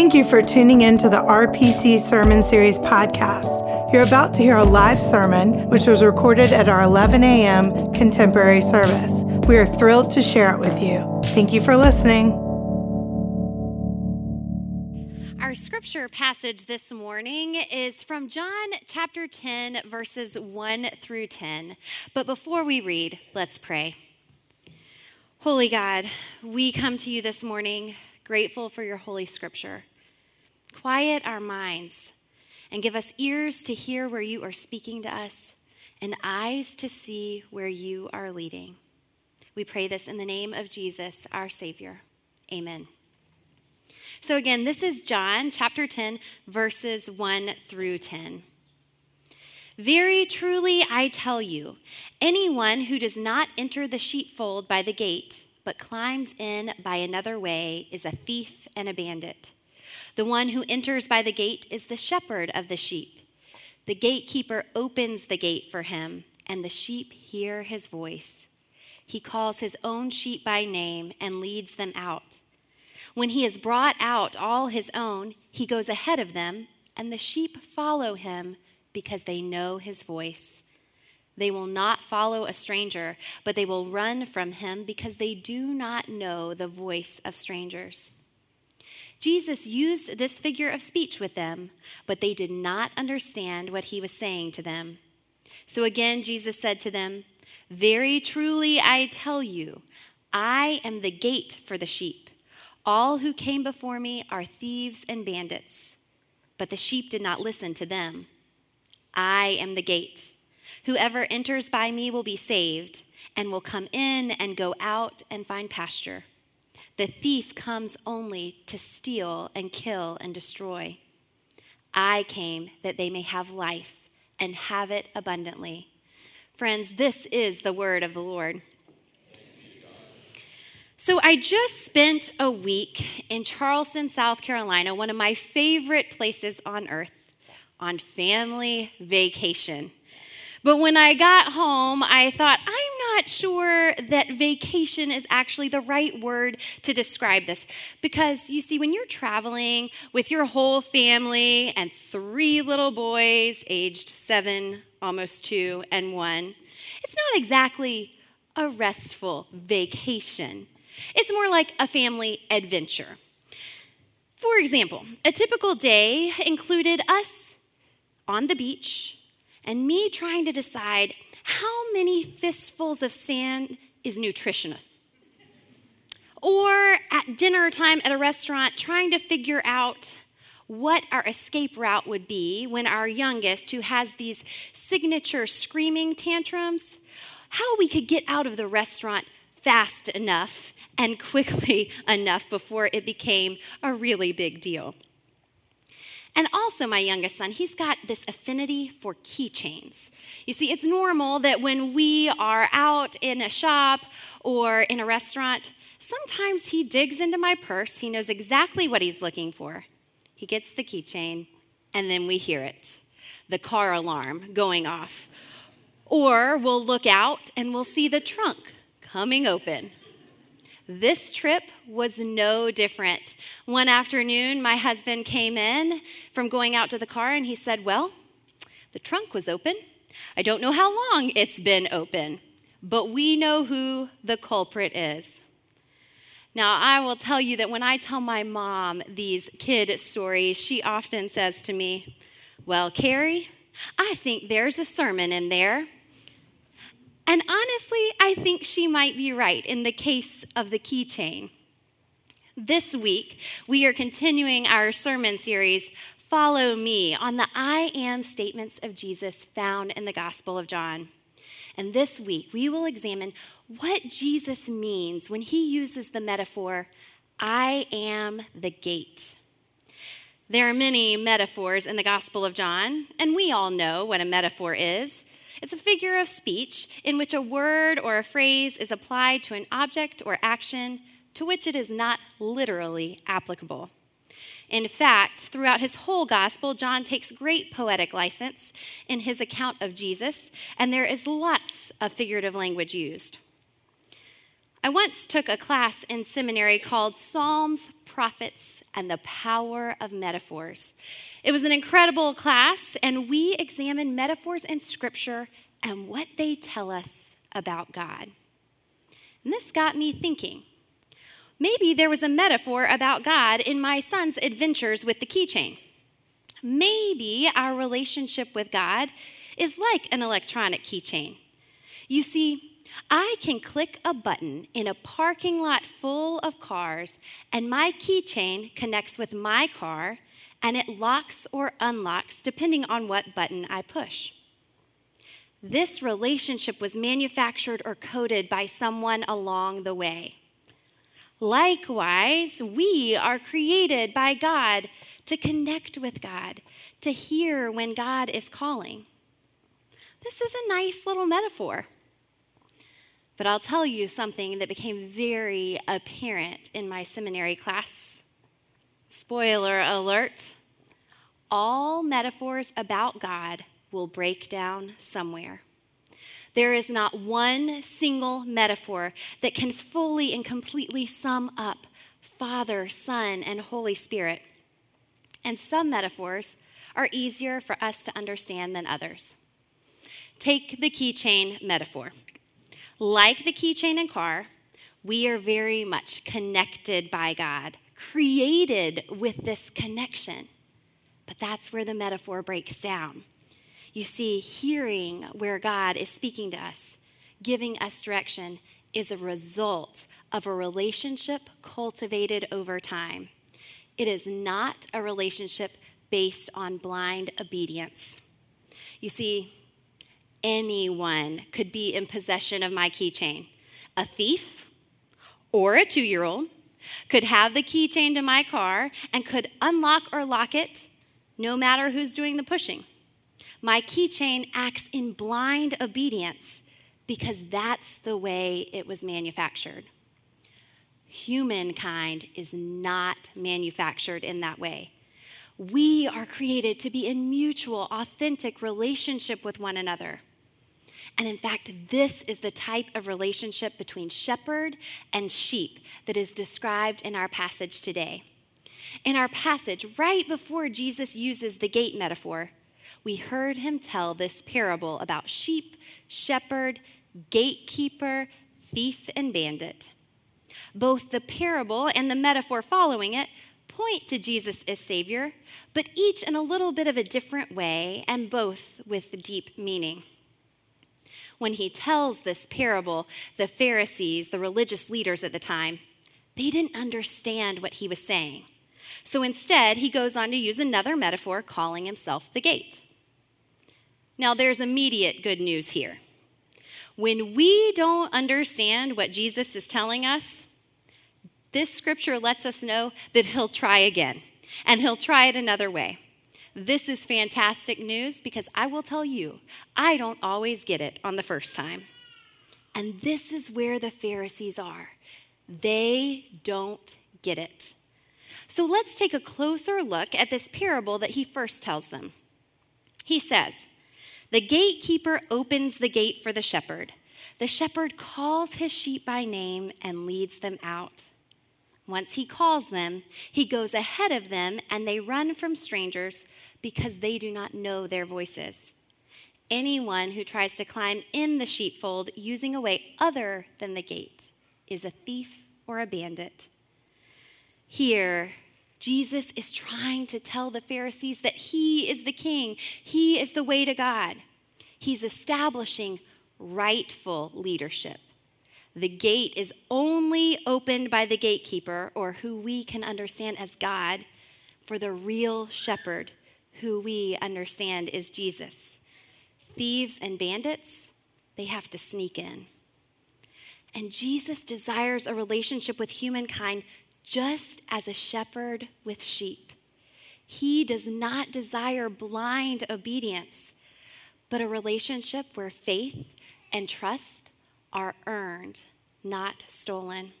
Thank you for tuning in to the RPC Sermon Series podcast. You're about to hear a live sermon, which was recorded at our 11 a.m. contemporary service. We are thrilled to share it with you. Thank you for listening. Our scripture passage this morning is from John chapter 10, verses 1 through 10. But before we read, let's pray. Holy God, we come to you this morning grateful for your holy scripture. Quiet our minds and give us ears to hear where you are speaking to us and eyes to see where you are leading. We pray this in the name of Jesus, our Savior. Amen. So, again, this is John chapter 10, verses 1 through 10. Very truly, I tell you, anyone who does not enter the sheepfold by the gate, but climbs in by another way is a thief and a bandit. The one who enters by the gate is the shepherd of the sheep. The gatekeeper opens the gate for him, and the sheep hear his voice. He calls his own sheep by name and leads them out. When he has brought out all his own, he goes ahead of them, and the sheep follow him because they know his voice. They will not follow a stranger, but they will run from him because they do not know the voice of strangers. Jesus used this figure of speech with them, but they did not understand what he was saying to them. So again, Jesus said to them, Very truly I tell you, I am the gate for the sheep. All who came before me are thieves and bandits, but the sheep did not listen to them. I am the gate. Whoever enters by me will be saved and will come in and go out and find pasture. The thief comes only to steal and kill and destroy. I came that they may have life and have it abundantly. Friends, this is the word of the Lord. So, I just spent a week in Charleston, South Carolina, one of my favorite places on earth, on family vacation. But when I got home, I thought, I'm not sure that vacation is actually the right word to describe this. Because you see, when you're traveling with your whole family and three little boys, aged seven, almost two, and one, it's not exactly a restful vacation. It's more like a family adventure. For example, a typical day included us on the beach and me trying to decide how many fistfuls of sand is nutritious. Or at dinner time at a restaurant, trying to figure out what our escape route would be when our youngest, who has these signature screaming tantrums, how we could get out of the restaurant fast enough and quickly enough before it became a really big deal. And also, my youngest son, he's got this affinity for keychains. You see, it's normal that when we are out in a shop or in a restaurant, sometimes he digs into my purse. He knows exactly what he's looking for. He gets the keychain, and then we hear it the car alarm going off. Or we'll look out and we'll see the trunk coming open. This trip was no different. One afternoon, my husband came in from going out to the car and he said, Well, the trunk was open. I don't know how long it's been open, but we know who the culprit is. Now, I will tell you that when I tell my mom these kid stories, she often says to me, Well, Carrie, I think there's a sermon in there. And honestly, I think she might be right in the case of the keychain. This week, we are continuing our sermon series, Follow Me, on the I am statements of Jesus found in the Gospel of John. And this week, we will examine what Jesus means when he uses the metaphor, I am the gate. There are many metaphors in the Gospel of John, and we all know what a metaphor is. It's a figure of speech in which a word or a phrase is applied to an object or action to which it is not literally applicable. In fact, throughout his whole gospel, John takes great poetic license in his account of Jesus, and there is lots of figurative language used. I once took a class in seminary called Psalms, Prophets, and the Power of Metaphors. It was an incredible class, and we examined metaphors in Scripture and what they tell us about God. And this got me thinking. Maybe there was a metaphor about God in my son's adventures with the keychain. Maybe our relationship with God is like an electronic keychain. You see, I can click a button in a parking lot full of cars, and my keychain connects with my car, and it locks or unlocks depending on what button I push. This relationship was manufactured or coded by someone along the way. Likewise, we are created by God to connect with God, to hear when God is calling. This is a nice little metaphor. But I'll tell you something that became very apparent in my seminary class. Spoiler alert all metaphors about God will break down somewhere. There is not one single metaphor that can fully and completely sum up Father, Son, and Holy Spirit. And some metaphors are easier for us to understand than others. Take the keychain metaphor. Like the keychain and car, we are very much connected by God, created with this connection. But that's where the metaphor breaks down. You see, hearing where God is speaking to us, giving us direction, is a result of a relationship cultivated over time. It is not a relationship based on blind obedience. You see, anyone could be in possession of my keychain. A thief or a two year old could have the keychain to my car and could unlock or lock it no matter who's doing the pushing. My keychain acts in blind obedience because that's the way it was manufactured. Humankind is not manufactured in that way. We are created to be in mutual, authentic relationship with one another. And in fact, this is the type of relationship between shepherd and sheep that is described in our passage today. In our passage, right before Jesus uses the gate metaphor, we heard him tell this parable about sheep, shepherd, gatekeeper, thief, and bandit. Both the parable and the metaphor following it point to Jesus as Savior, but each in a little bit of a different way, and both with deep meaning. When he tells this parable, the Pharisees, the religious leaders at the time, they didn't understand what he was saying. So instead, he goes on to use another metaphor, calling himself the gate. Now, there's immediate good news here. When we don't understand what Jesus is telling us, this scripture lets us know that he'll try again, and he'll try it another way. This is fantastic news because I will tell you, I don't always get it on the first time. And this is where the Pharisees are. They don't get it. So let's take a closer look at this parable that he first tells them. He says, The gatekeeper opens the gate for the shepherd. The shepherd calls his sheep by name and leads them out. Once he calls them, he goes ahead of them and they run from strangers because they do not know their voices. Anyone who tries to climb in the sheepfold using a way other than the gate is a thief or a bandit. Here, Jesus is trying to tell the Pharisees that he is the king, he is the way to God. He's establishing rightful leadership. The gate is only opened by the gatekeeper, or who we can understand as God, for the real shepherd, who we understand is Jesus. Thieves and bandits, they have to sneak in. And Jesus desires a relationship with humankind just as a shepherd with sheep. He does not desire blind obedience, but a relationship where faith and trust are earned, not stolen.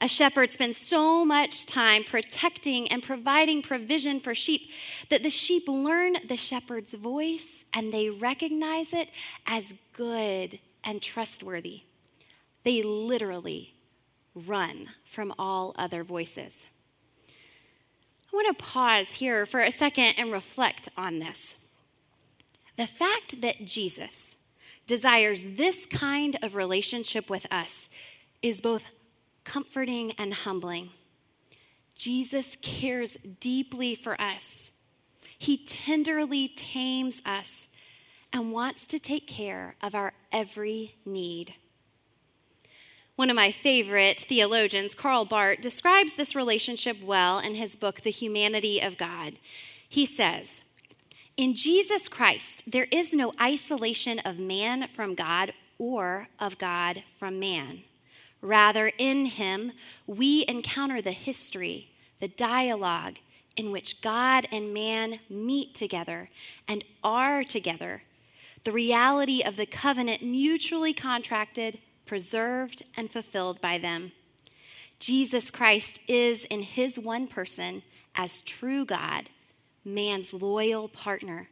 A shepherd spends so much time protecting and providing provision for sheep that the sheep learn the shepherd's voice and they recognize it as good and trustworthy. They literally run from all other voices. I want to pause here for a second and reflect on this. The fact that Jesus desires this kind of relationship with us is both comforting and humbling. Jesus cares deeply for us. He tenderly tames us and wants to take care of our every need. One of my favorite theologians, Karl Barth, describes this relationship well in his book, The Humanity of God. He says, In Jesus Christ, there is no isolation of man from God or of God from man. Rather, in him, we encounter the history, the dialogue in which God and man meet together and are together, the reality of the covenant mutually contracted preserved, and fulfilled by them. Jesus Christ is, in his one person, as true God, man's loyal partner,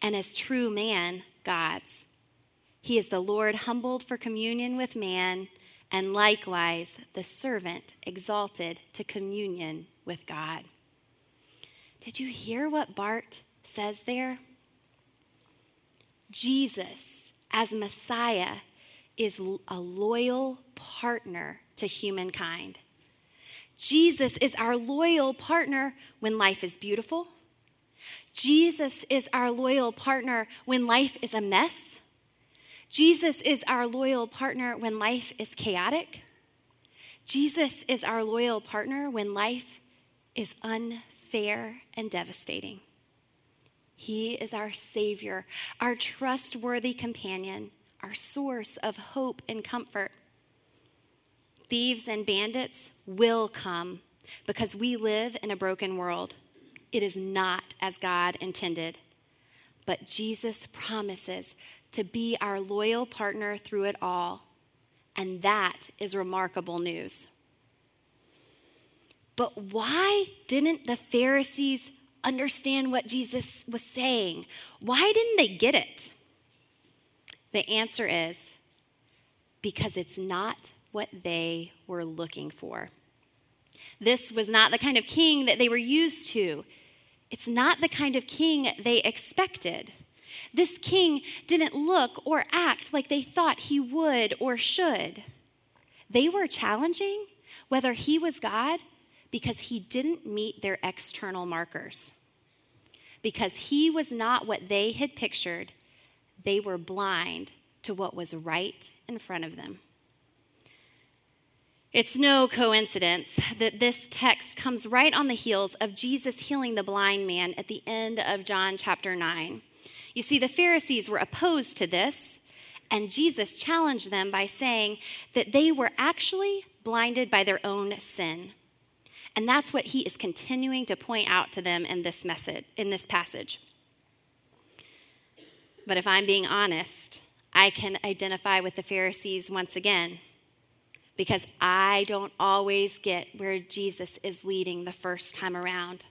and as true man, God's. He is the Lord humbled for communion with man, and likewise the servant exalted to communion with God. Did you hear what Barth says there? Jesus, as Messiah, is a loyal partner to humankind. Jesus is our loyal partner when life is beautiful. Jesus is our loyal partner when life is a mess. Jesus is our loyal partner when life is chaotic. Jesus is our loyal partner when life is unfair and devastating. He is our Savior, our trustworthy companion our source of hope and comfort. Thieves and bandits will come because we live in a broken world. It is not as God intended. But Jesus promises to be our loyal partner through it all. And that is remarkable news. But why didn't the Pharisees understand what Jesus was saying? Why didn't they get it? The answer is because it's not what they were looking for. This was not the kind of king that they were used to. It's not the kind of king they expected. This king didn't look or act like they thought he would or should. They were challenging whether he was God because he didn't meet their external markers. Because he was not what they had pictured, they were blind to what was right in front of them. It's no coincidence that this text comes right on the heels of Jesus healing the blind man at the end of John chapter 9. You see, the Pharisees were opposed to this, and Jesus challenged them by saying that they were actually blinded by their own sin. And that's what he is continuing to point out to them in this message, in this passage. But if I'm being honest, I can identify with the Pharisees once again because I don't always get where Jesus is leading the first time around.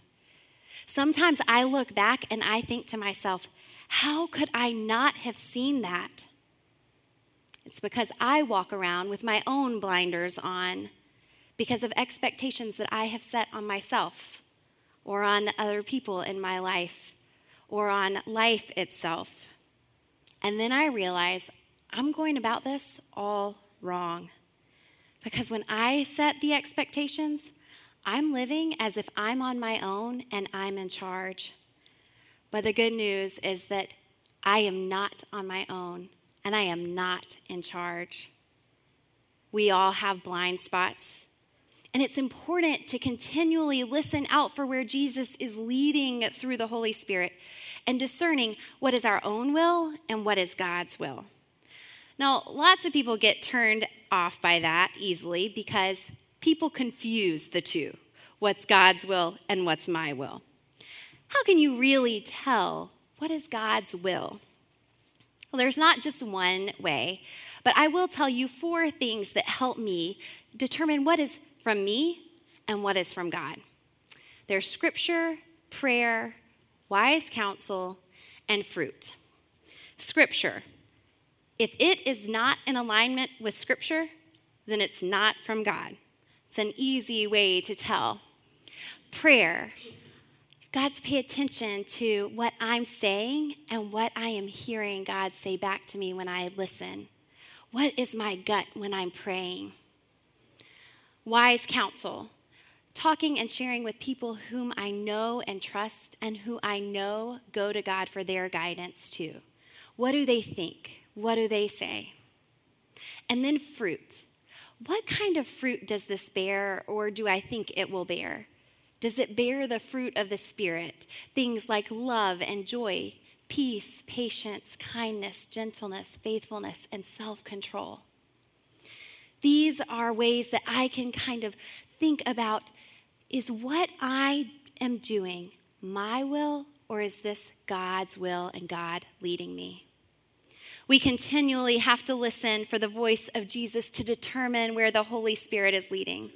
Sometimes I look back and I think to myself, how could I not have seen that? It's because I walk around with my own blinders on because of expectations that I have set on myself or on other people in my life or on life itself. And then I realize I'm going about this all wrong. Because when I set the expectations, I'm living as if I'm on my own and I'm in charge. But the good news is that I am not on my own and I am not in charge. We all have blind spots. And it's important to continually listen out for where Jesus is leading through the Holy Spirit and discerning what is our own will and what is God's will. Now, lots of people get turned off by that easily because people confuse the two what's God's will and what's my will. How can you really tell what is God's will? Well, there's not just one way, but I will tell you four things that help me determine what is from me and what is from God. There's scripture, prayer, wise counsel, and fruit. Scripture. If it is not in alignment with Scripture, then it's not from God. It's an easy way to tell. Prayer. You've got to pay attention to what I'm saying and what I am hearing God say back to me when I listen. What is my gut when I'm praying? Wise counsel. Talking and sharing with people whom I know and trust and who I know go to God for their guidance too. What do they think? What do they say? And then fruit. What kind of fruit does this bear, or do I think it will bear? Does it bear the fruit of the Spirit? Things like love and joy, peace, patience, kindness, gentleness, faithfulness, and self control. These are ways that I can kind of think about is what I am doing my will, or is this God's will and God leading me? We continually have to listen for the voice of Jesus to determine where the Holy Spirit is leading.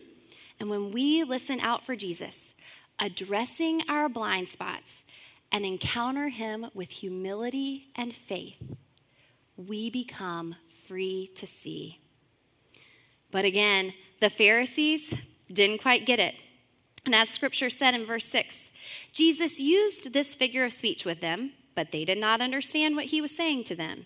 And when we listen out for Jesus, addressing our blind spots and encounter him with humility and faith, we become free to see. But again, the Pharisees didn't quite get it. And as scripture said in verse 6, Jesus used this figure of speech with them, but they did not understand what he was saying to them.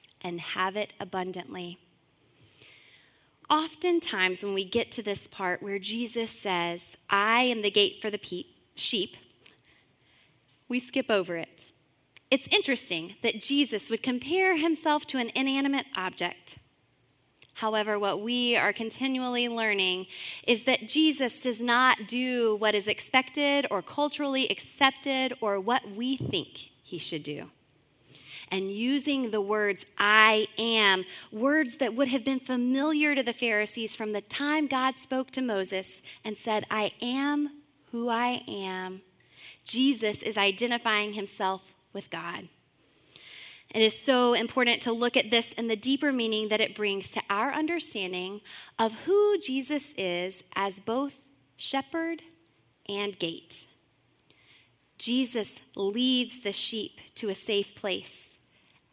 and have it abundantly. Oftentimes, when we get to this part where Jesus says, I am the gate for the pe- sheep, we skip over it. It's interesting that Jesus would compare himself to an inanimate object. However, what we are continually learning is that Jesus does not do what is expected or culturally accepted or what we think he should do and using the words I am, words that would have been familiar to the Pharisees from the time God spoke to Moses and said, I am who I am. Jesus is identifying himself with God. It is so important to look at this and the deeper meaning that it brings to our understanding of who Jesus is as both shepherd and gate. Jesus leads the sheep to a safe place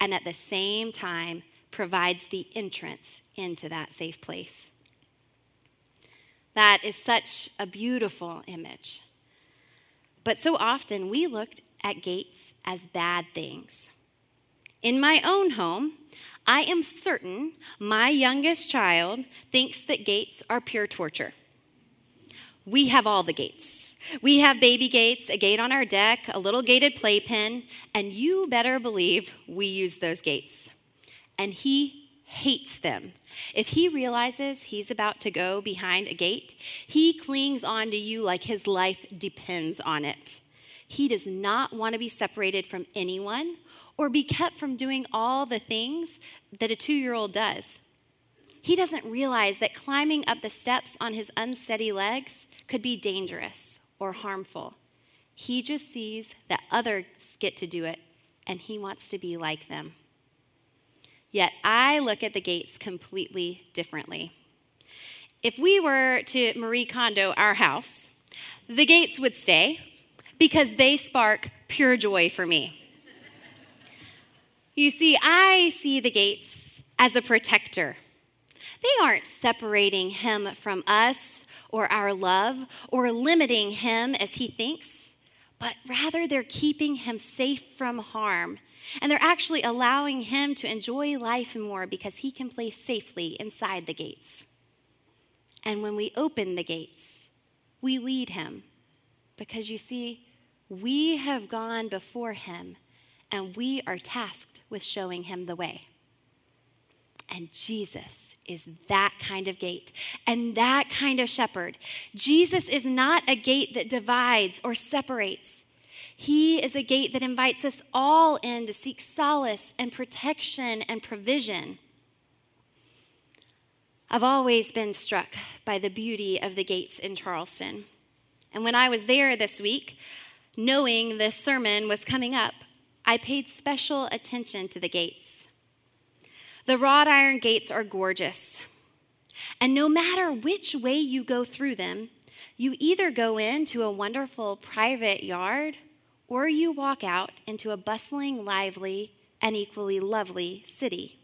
and at the same time provides the entrance into that safe place. That is such a beautiful image. But so often we looked at gates as bad things. In my own home, I am certain my youngest child thinks that gates are pure torture. We have all the gates. We have baby gates, a gate on our deck, a little gated playpen, and you better believe we use those gates. And he hates them. If he realizes he's about to go behind a gate, he clings on to you like his life depends on it. He does not want to be separated from anyone or be kept from doing all the things that a two year old does. He doesn't realize that climbing up the steps on his unsteady legs could be dangerous or harmful. He just sees that others get to do it, and he wants to be like them. Yet I look at the gates completely differently. If we were to Marie Kondo our house, the gates would stay because they spark pure joy for me. You see, I see the gates as a protector. They aren't separating him from us or our love or limiting him as he thinks, but rather they're keeping him safe from harm. And they're actually allowing him to enjoy life more because he can play safely inside the gates. And when we open the gates, we lead him because you see, we have gone before him and we are tasked with showing him the way. And Jesus is that kind of gate and that kind of shepherd. Jesus is not a gate that divides or separates. He is a gate that invites us all in to seek solace and protection and provision. I've always been struck by the beauty of the gates in Charleston. And when I was there this week, knowing this sermon was coming up, I paid special attention to the gates. The wrought iron gates are gorgeous. And no matter which way you go through them, you either go into a wonderful private yard or you walk out into a bustling, lively, and equally lovely city.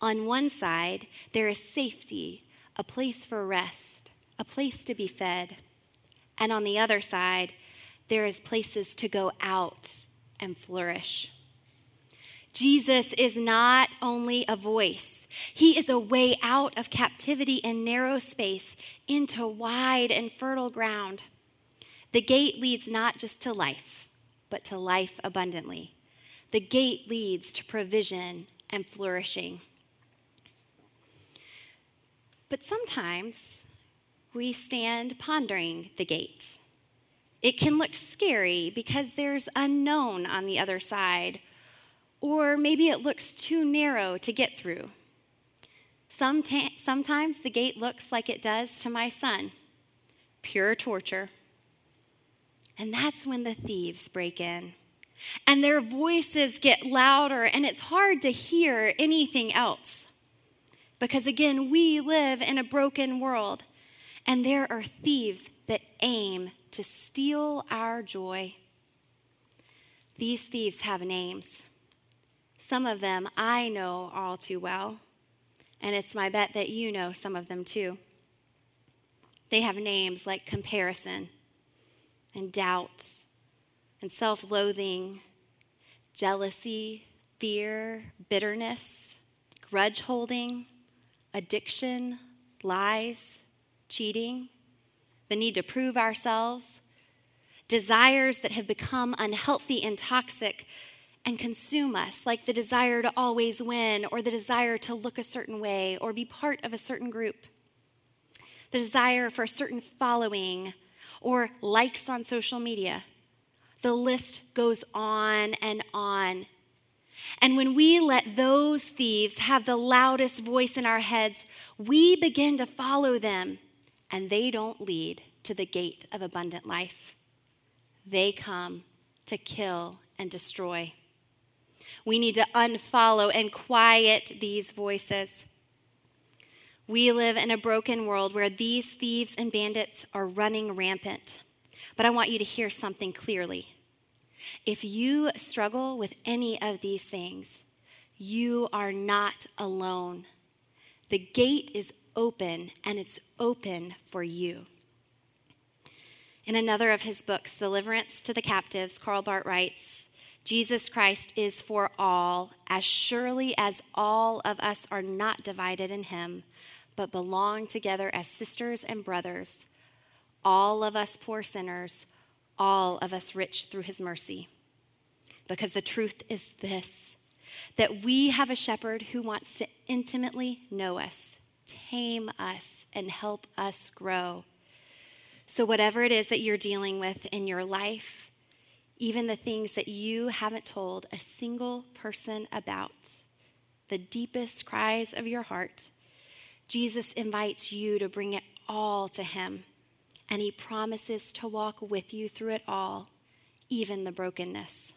On one side, there is safety, a place for rest, a place to be fed. And on the other side, there is places to go out and flourish. Jesus is not only a voice, he is a way out of captivity and narrow space into wide and fertile ground. The gate leads not just to life, but to life abundantly. The gate leads to provision and flourishing. But sometimes we stand pondering the gate. It can look scary because there's unknown on the other side, or maybe it looks too narrow to get through. Sometimes the gate looks like it does to my son pure torture. And that's when the thieves break in. And their voices get louder, and it's hard to hear anything else. Because again, we live in a broken world, and there are thieves that aim to steal our joy. These thieves have names. Some of them I know all too well, and it's my bet that you know some of them too. They have names like comparison and doubt and self loathing, jealousy, fear, bitterness, grudge holding addiction, lies, cheating, the need to prove ourselves, desires that have become unhealthy and toxic and consume us, like the desire to always win or the desire to look a certain way or be part of a certain group, the desire for a certain following or likes on social media. The list goes on and on. And when we let those thieves have the loudest voice in our heads, we begin to follow them, and they don't lead to the gate of abundant life. They come to kill and destroy. We need to unfollow and quiet these voices. We live in a broken world where these thieves and bandits are running rampant. But I want you to hear something clearly. If you struggle with any of these things, you are not alone. The gate is open, and it's open for you. In another of his books, Deliverance to the Captives, Karl Barth writes Jesus Christ is for all, as surely as all of us are not divided in him, but belong together as sisters and brothers. All of us poor sinners all of us rich through his mercy. Because the truth is this that we have a shepherd who wants to intimately know us, tame us, and help us grow. So, whatever it is that you're dealing with in your life, even the things that you haven't told a single person about, the deepest cries of your heart, Jesus invites you to bring it all to Him and He promises to walk with you through it all, even the brokenness.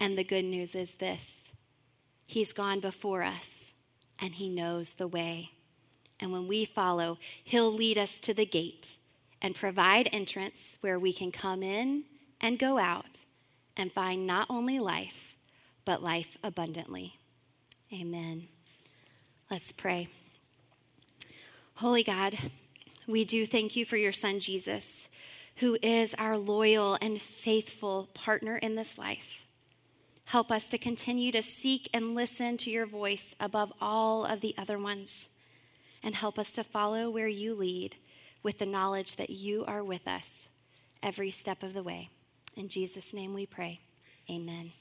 And the good news is this He's gone before us, and He knows the way. And when we follow, He'll lead us to the gate and provide entrance where we can come in and go out and find not only life, but life abundantly. Amen. Let's pray. Holy God, we do thank you for your son, Jesus, who is our loyal and faithful partner in this life. Help us to continue to seek and listen to your voice above all of the other ones. And help us to follow where you lead with the knowledge that you are with us every step of the way. In Jesus' name we pray. Amen.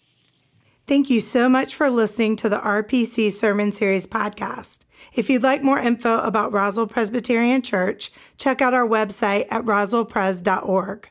Thank you so much for listening to the RPC Sermon Series podcast. If you'd like more info about Roswell Presbyterian Church, check out our website at roswellpres.org.